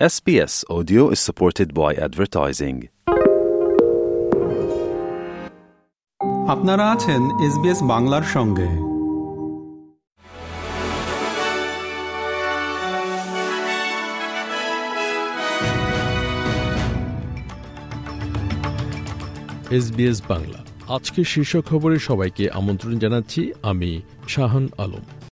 SBS Audio is supported by advertising. আপনারা আছেন SBS বাংলার সঙ্গে। SBS বাংলা। আজকে শীর্ষ খবরে সবাইকে আমন্ত্রণ জানাচ্ছি আমি শাহান আলম।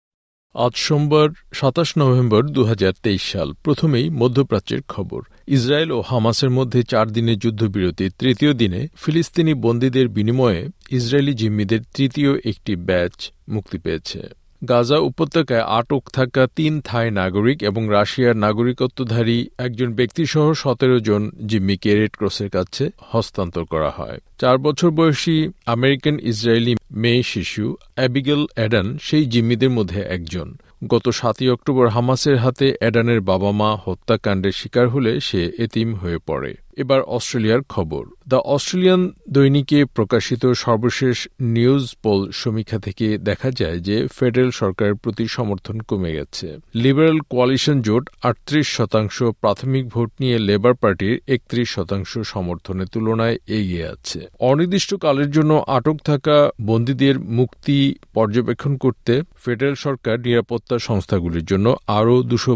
আজ সোমবার সাতাশ নভেম্বর দু হাজার তেইশ সাল। প্রথমেই মধ্যপ্রাচ্যের খবর। ইসরায়েল ও হামাসের মধ্যে চার দিনের যুদ্ধবিরতির তৃতীয় দিনে ফিলিস্তিনি বন্দীদের বিনিময়ে ইসরায়েলি জিম্মিদের তৃতীয় একটি ব্যাচ মুক্তি পেয়েছে। গাজা উপত্যকায় আটক থাকা তিন থাই নাগরিক এবং রাশিয়ার নাগরিকত্বধারী একজন ব্যক্তিসহ সতেরো জন জিম্মিকে রেড ক্রসের কাছে হস্তান্তর করা হয়। চার বছর বয়সী আমেরিকান ইসরায়েলি মেয়ে শিশু অ্যাবিগেল অ্যাডান সেই জিম্মিদের মধ্যে একজন। গত সাতই অক্টোবর হামাসের হাতে অ্যাডানের বাবা মা হত্যাকাণ্ডের শিকার হলে সে এতিম হয়ে পড়ে। এবার অস্ট্রেলিয়ার খবর। দ্য অস্ট্রেলিয়ান দৈনিকে প্রকাশিত সর্বশেষ নিউজ পোল সমীক্ষা থেকে দেখা যায় যে ফেডারেল সরকারের প্রতি সমর্থন কমে গেছে। লিবারেল কোয়ালিশন জোট আটত্রিশ শতাংশ, প্রাথমিক ভোট নিয়ে লেবার পার্টির একত্রিশ শতাংশ সমর্থনের তুলনায় এগিয়ে আছে। অনির্দিষ্টকালের জন্য আটক থাকা বন্দীদের মুক্তি পর্যবেক্ষণ করতে ফেডারেল সরকার নিরাপত্তা সংস্থাগুলির জন্য আরও দুশো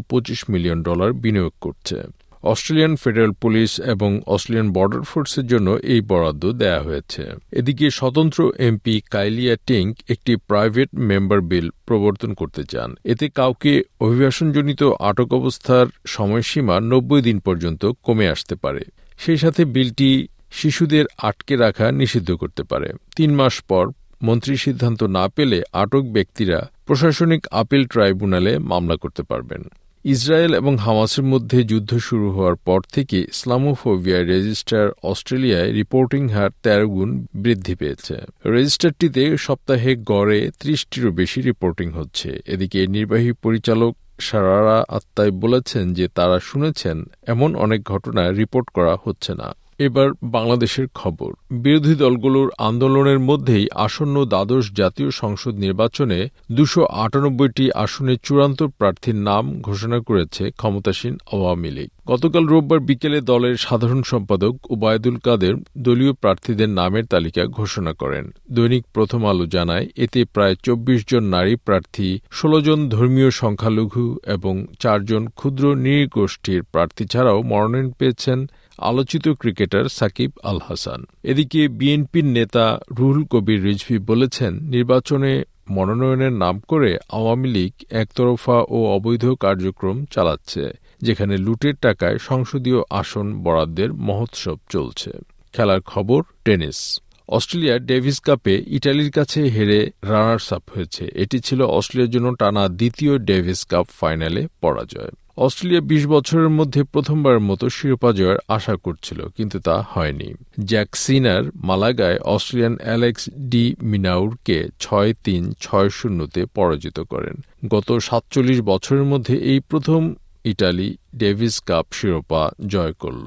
মিলিয়ন ডলার বিনিয়োগ করছে। অস্ট্রেলিয়ান ফেডারেল পুলিশ এবং অস্ট্রেলিয়ান বর্ডার ফোর্সের জন্য এই বরাদ্দ দেয়া হয়েছে। এদিকে স্বতন্ত্র এমপি কাইলিয়া টিঙ্ক একটি প্রাইভেট মেম্বার বিল প্রবর্তন করতে চান। এতে কাউকে অভিবাসনজনিত আটক অবস্থার সময়সীমা নব্বই দিন পর্যন্ত কমে আসতে পারে। সেই সাথে বিলটি শিশুদের আটকে রাখা নিষিদ্ধ করতে পারে। তিন মাস পর মন্ত্রী সিদ্ধান্ত না পেলে আটক ব্যক্তিরা প্রশাসনিক আপিল ট্রাইব্যুনালে মামলা করতে পারবেন। ইসরায়েল এবং হামাসের মধ্যে যুদ্ধ শুরু হওয়ার পর থেকে ইসলামোফোবিয়া রেজিস্টার অস্ট্রেলিয়ায় রিপোর্টিং হার তেরো গুণ বৃদ্ধি পেয়েছে। রেজিস্টারটিতে সপ্তাহে গড়ে ত্রিশটিরও বেশি রিপোর্টিং হচ্ছে। এদিকে নির্বাহী পরিচালক সারারা আত্মায় বলেছেন যে তারা শুনেছেন, এমন অনেক ঘটনা রিপোর্ট করা হচ্ছে না। এবার বাংলাদেশের খবর। বিরোধী দলগুলোর আন্দোলনের মধ্যেই আসন্ন দ্বাদশ জাতীয় সংসদ নির্বাচনে দুশো আটানব্বইটি আসনে চূড়ান্ত প্রার্থীর নাম ঘোষণা করেছে ক্ষমতাসীন আওয়ামী লীগ। গতকাল রোববার বিকেলে দলের সাধারণ সম্পাদক ওবায়দুল কাদের দলীয় প্রার্থীদের নামের তালিকা ঘোষণা করেন। দৈনিক প্রথম আলো জানায়, এতে প্রায় চব্বিশ জন নারী প্রার্থী, ষোলো জন ধর্মীয় সংখ্যালঘু এবং চারজন ক্ষুদ্র নৃগোষ্ঠীর প্রার্থী ছাড়াও মনোনয়ন পেয়েছেন আলোচিত ক্রিকেটার সাকিব আল হাসান এদিকে বিএনপির নেতা রুহুল কবির রিজভি বলেছেন, নির্বাচনে মনোনয়নের নাম করে আওয়ামী লীগ একতরফা ও অবৈধ কার্যক্রম চালাচ্ছে, যেখানে লুটের টাকায় সংসদীয় আসন বরাদ্দের মহোৎসব চলছে। খেলার খবর, টেনিস। অস্ট্রেলিয়া ডেভিস কাপে ইটালির কাছে হেরে রানার্স আপ হয়েছে। এটি ছিল অস্ট্রেলিয়ার জন্য টানা দ্বিতীয় ডেভিস কাপ ফাইনালে পরাজয়। অস্ট্রেলিয়া বিশ বছরের মধ্যে প্রথমবারের মতো শিরোপা জয়ের আশা করছিল, কিন্তু তা হয়নি। জ্যাক সিনার মালাগায় অস্ট্রেলিয়ান অ্যালেক্স ডি মিনাউরকে ছয় তিন, ছয় শূন্যতে পরাজিত করেন। গত সাতচল্লিশ বছরের মধ্যে এই প্রথম ইটালি ডেভিস কাপ শিরোপা জয় করল।